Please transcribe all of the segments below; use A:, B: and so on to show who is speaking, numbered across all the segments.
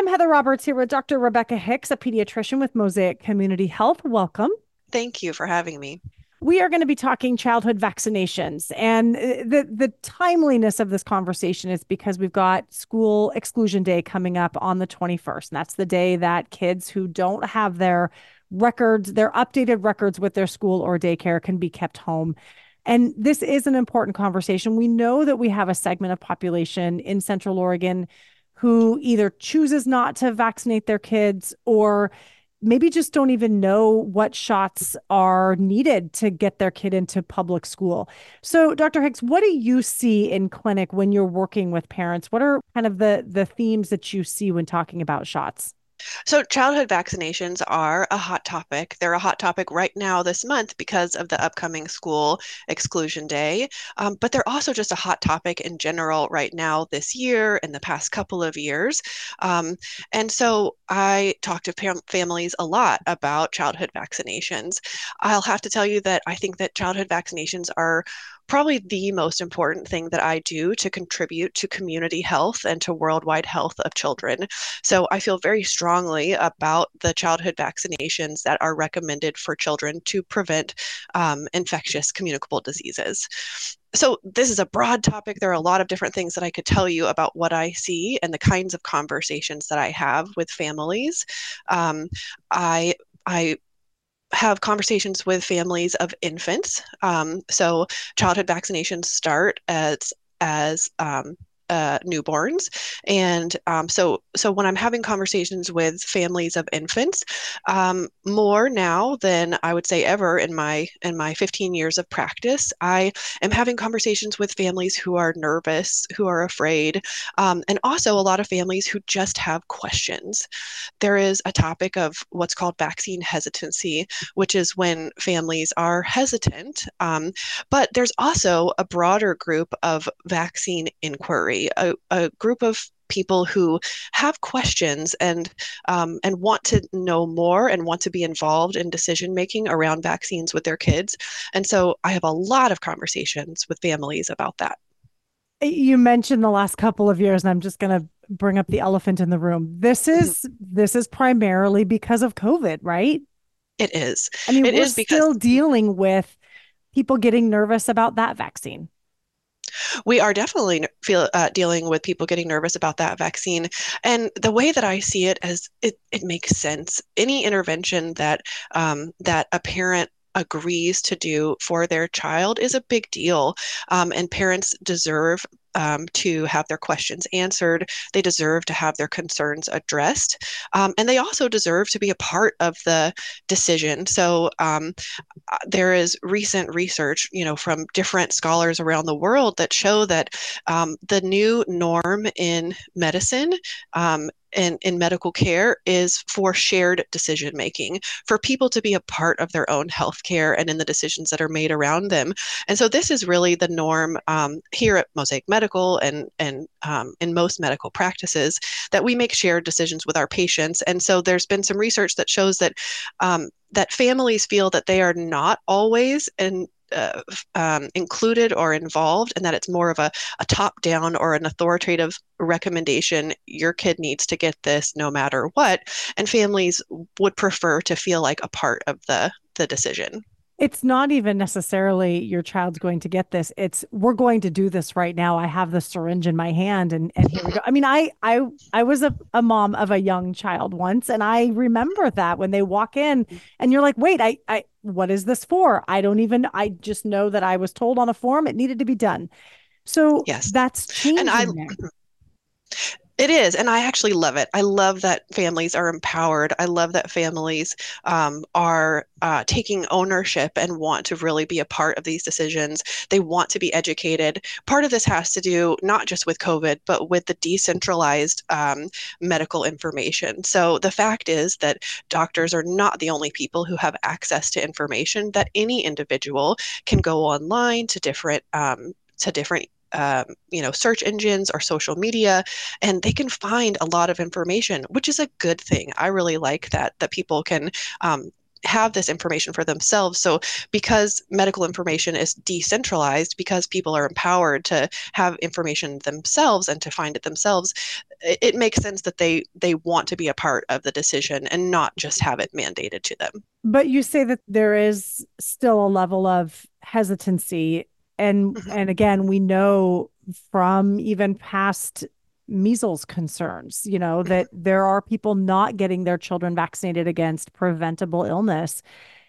A: I'm Heather Roberts here with Dr. Rebecca Hicks, a pediatrician with Mosaic Community Health. Welcome.
B: Thank you for having me.
A: We are going to be talking childhood vaccinations. And uh, the, the timeliness of this conversation is because we've got school exclusion day coming up on the 21st. And that's the day that kids who don't have their records, their updated records with their school or daycare can be kept home. And this is an important conversation. We know that we have a segment of population in Central Oregon who either chooses not to vaccinate their kids or maybe just don't even know what shots are needed to get their kid into public school. So, Dr. Hicks, what do you see in clinic when you're working with parents? What are kind of the the themes that you see when talking about shots?
B: So, childhood vaccinations are a hot topic. They're a hot topic right now this month because of the upcoming school exclusion day. Um, but they're also just a hot topic in general right now this year and the past couple of years. Um, and so, I talk to fam- families a lot about childhood vaccinations. I'll have to tell you that I think that childhood vaccinations are probably the most important thing that I do to contribute to community health and to worldwide health of children. So I feel very strongly about the childhood vaccinations that are recommended for children to prevent um, infectious communicable diseases. So, this is a broad topic. There are a lot of different things that I could tell you about what I see and the kinds of conversations that I have with families. Um, I I have conversations with families of infants. Um, so childhood vaccinations start as as um, uh, newborns. And um, so, so when I'm having conversations with families of infants, um, more now than I would say ever in my in my 15 years of practice, I am having conversations with families who are nervous, who are afraid, um, and also a lot of families who just have questions. There is a topic of what's called vaccine hesitancy, which is when families are hesitant. Um, but there's also a broader group of vaccine inquiry a, a group of people who have questions and um, and want to know more and want to be involved in decision making around vaccines with their kids. And so I have a lot of conversations with families about that.
A: You mentioned the last couple of years, and I'm just going to bring up the elephant in the room. This mm-hmm. is this is primarily because of COVID, right?
B: It is.
A: I mean,
B: it
A: we're
B: is
A: because... still dealing with people getting nervous about that vaccine
B: we are definitely feel uh, dealing with people getting nervous about that vaccine and the way that i see it as it, it makes sense any intervention that um, that a parent agrees to do for their child is a big deal. Um, and parents deserve um, to have their questions answered. They deserve to have their concerns addressed. Um, and they also deserve to be a part of the decision. So um, uh, there is recent research, you know, from different scholars around the world that show that um, the new norm in medicine um, in, in medical care is for shared decision making, for people to be a part of their own healthcare and in the decisions that are made around them. And so this is really the norm um, here at Mosaic Medical and and um, in most medical practices that we make shared decisions with our patients. And so there's been some research that shows that um, that families feel that they are not always and uh, um, included or involved, and that it's more of a, a top down or an authoritative recommendation. Your kid needs to get this no matter what. And families would prefer to feel like a part of the, the decision
A: it's not even necessarily your child's going to get this. It's we're going to do this right now. I have the syringe in my hand and and here we go. I mean i i i was a, a mom of a young child once and i remember that when they walk in and you're like wait i i what is this for? I don't even i just know that i was told on a form it needed to be done. So yes. that's changing and i
B: it is, and I actually love it. I love that families are empowered. I love that families um, are uh, taking ownership and want to really be a part of these decisions. They want to be educated. Part of this has to do not just with COVID, but with the decentralized um, medical information. So the fact is that doctors are not the only people who have access to information. That any individual can go online to different um, to different um, you know search engines or social media and they can find a lot of information which is a good thing i really like that that people can um, have this information for themselves. So, because medical information is decentralized, because people are empowered to have information themselves and to find it themselves, it, it makes sense that they they want to be a part of the decision and not just have it mandated to them.
A: But you say that there is still a level of hesitancy and mm-hmm. and again we know from even past measles concerns, you know, that there are people not getting their children vaccinated against preventable illness.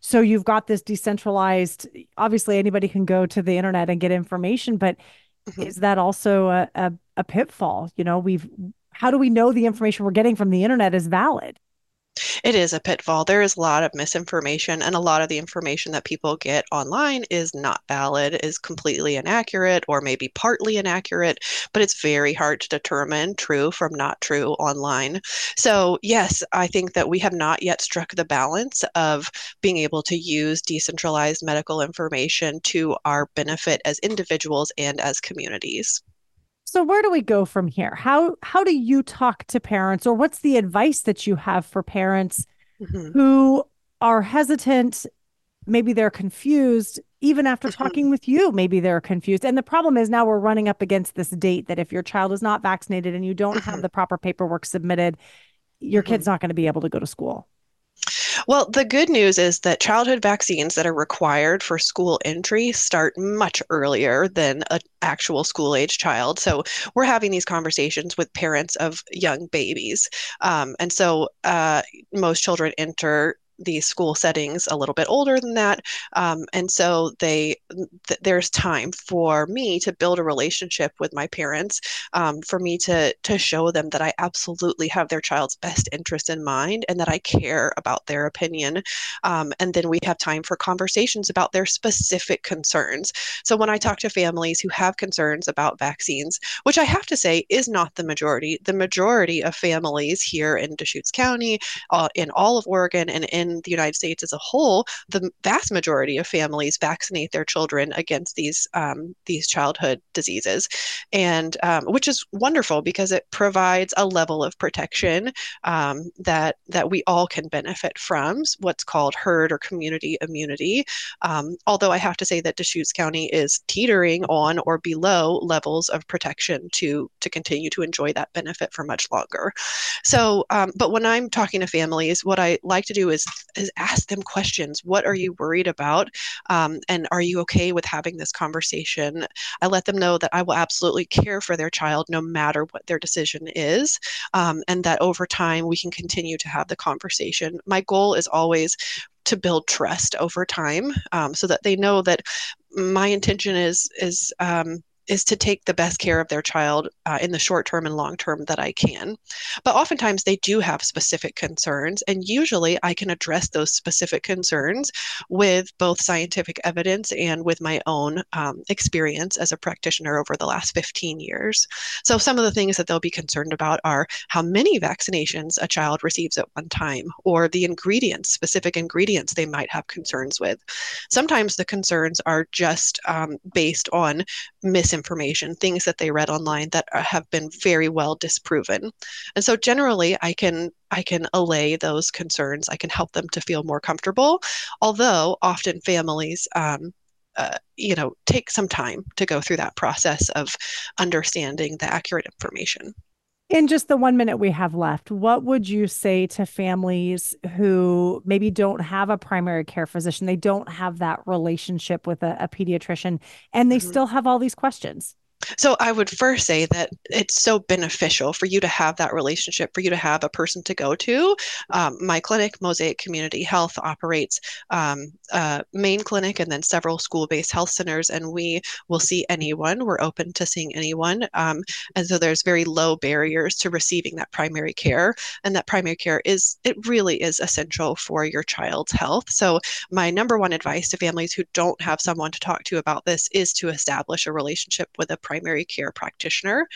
A: So you've got this decentralized, obviously anybody can go to the internet and get information, but mm-hmm. is that also a, a, a pitfall? You know, we've, how do we know the information we're getting from the internet is valid?
B: It is a pitfall. There is a lot of misinformation, and a lot of the information that people get online is not valid, is completely inaccurate, or maybe partly inaccurate, but it's very hard to determine true from not true online. So, yes, I think that we have not yet struck the balance of being able to use decentralized medical information to our benefit as individuals and as communities.
A: So where do we go from here? How how do you talk to parents or what's the advice that you have for parents mm-hmm. who are hesitant, maybe they're confused even after mm-hmm. talking with you, maybe they're confused. And the problem is now we're running up against this date that if your child is not vaccinated and you don't have mm-hmm. the proper paperwork submitted, your mm-hmm. kid's not going to be able to go to school.
B: Well, the good news is that childhood vaccines that are required for school entry start much earlier than an actual school age child. So we're having these conversations with parents of young babies. Um, and so uh, most children enter these school settings a little bit older than that um, and so they th- there's time for me to build a relationship with my parents um, for me to to show them that i absolutely have their child's best interest in mind and that i care about their opinion um, and then we have time for conversations about their specific concerns. So when i talk to families who have concerns about vaccines which i have to say is not the majority the majority of families here in deschutes county uh, in all of oregon and in in the United States as a whole, the vast majority of families vaccinate their children against these um, these childhood diseases, and um, which is wonderful because it provides a level of protection um, that that we all can benefit from. What's called herd or community immunity. Um, although I have to say that Deschutes County is teetering on or below levels of protection to to continue to enjoy that benefit for much longer. So, um, but when I'm talking to families, what I like to do is is ask them questions. What are you worried about? Um, and are you okay with having this conversation? I let them know that I will absolutely care for their child no matter what their decision is, um, and that over time we can continue to have the conversation. My goal is always to build trust over time um, so that they know that my intention is is um, is to take the best care of their child uh, in the short term and long term that I can. But oftentimes they do have specific concerns, and usually I can address those specific concerns with both scientific evidence and with my own um, experience as a practitioner over the last 15 years. So, some of the things that they'll be concerned about are how many vaccinations a child receives at one time, or the ingredients, specific ingredients they might have concerns with. Sometimes the concerns are just um, based on mis misinformation, things that they read online that have been very well disproven. And so generally I can I can allay those concerns. I can help them to feel more comfortable. Although often families um, uh, you know take some time to go through that process of understanding the accurate information
A: in just the one minute we have left, what would you say to families who maybe don't have a primary care physician? They don't have that relationship with a, a pediatrician and they mm-hmm. still have all these questions?
B: So I would first say that it's so beneficial for you to have that relationship, for you to have a person to go to. Um, my clinic, Mosaic Community Health, operates um, a main clinic and then several school-based health centers, and we will see anyone. We're open to seeing anyone, um, and so there's very low barriers to receiving that primary care. And that primary care is it really is essential for your child's health. So my number one advice to families who don't have someone to talk to about this is to establish a relationship with a primary care practitioner.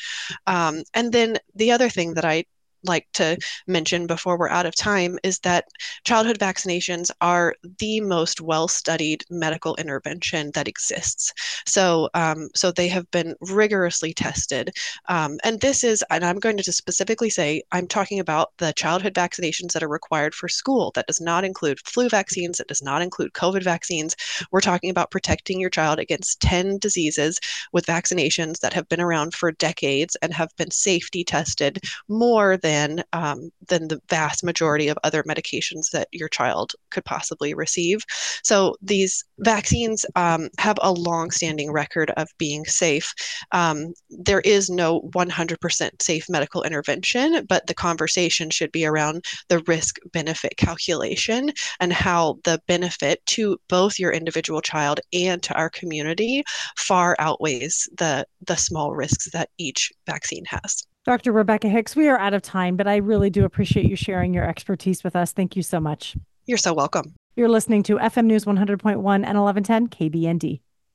B: Um, and then the other thing that I like to mention before we're out of time is that childhood vaccinations are the most well-studied medical intervention that exists. So, um, so they have been rigorously tested, um, and this is, and I'm going to just specifically say, I'm talking about the childhood vaccinations that are required for school. That does not include flu vaccines. That does not include COVID vaccines. We're talking about protecting your child against 10 diseases with vaccinations that have been around for decades and have been safety tested more than um, than the vast majority of other medications that your child could possibly receive. So these vaccines um, have a long-standing record of being safe. Um, there is no 100% safe medical intervention, but the conversation should be around the risk-benefit calculation and how the benefit to both your individual child and to our community far outweighs the the small risks that each vaccine has.
A: Dr. Rebecca Hicks, we are out of time, but I really do appreciate you sharing your expertise with us. Thank you so much.
B: You're so welcome.
A: You're listening to FM News 100.1 and 1110 KBND.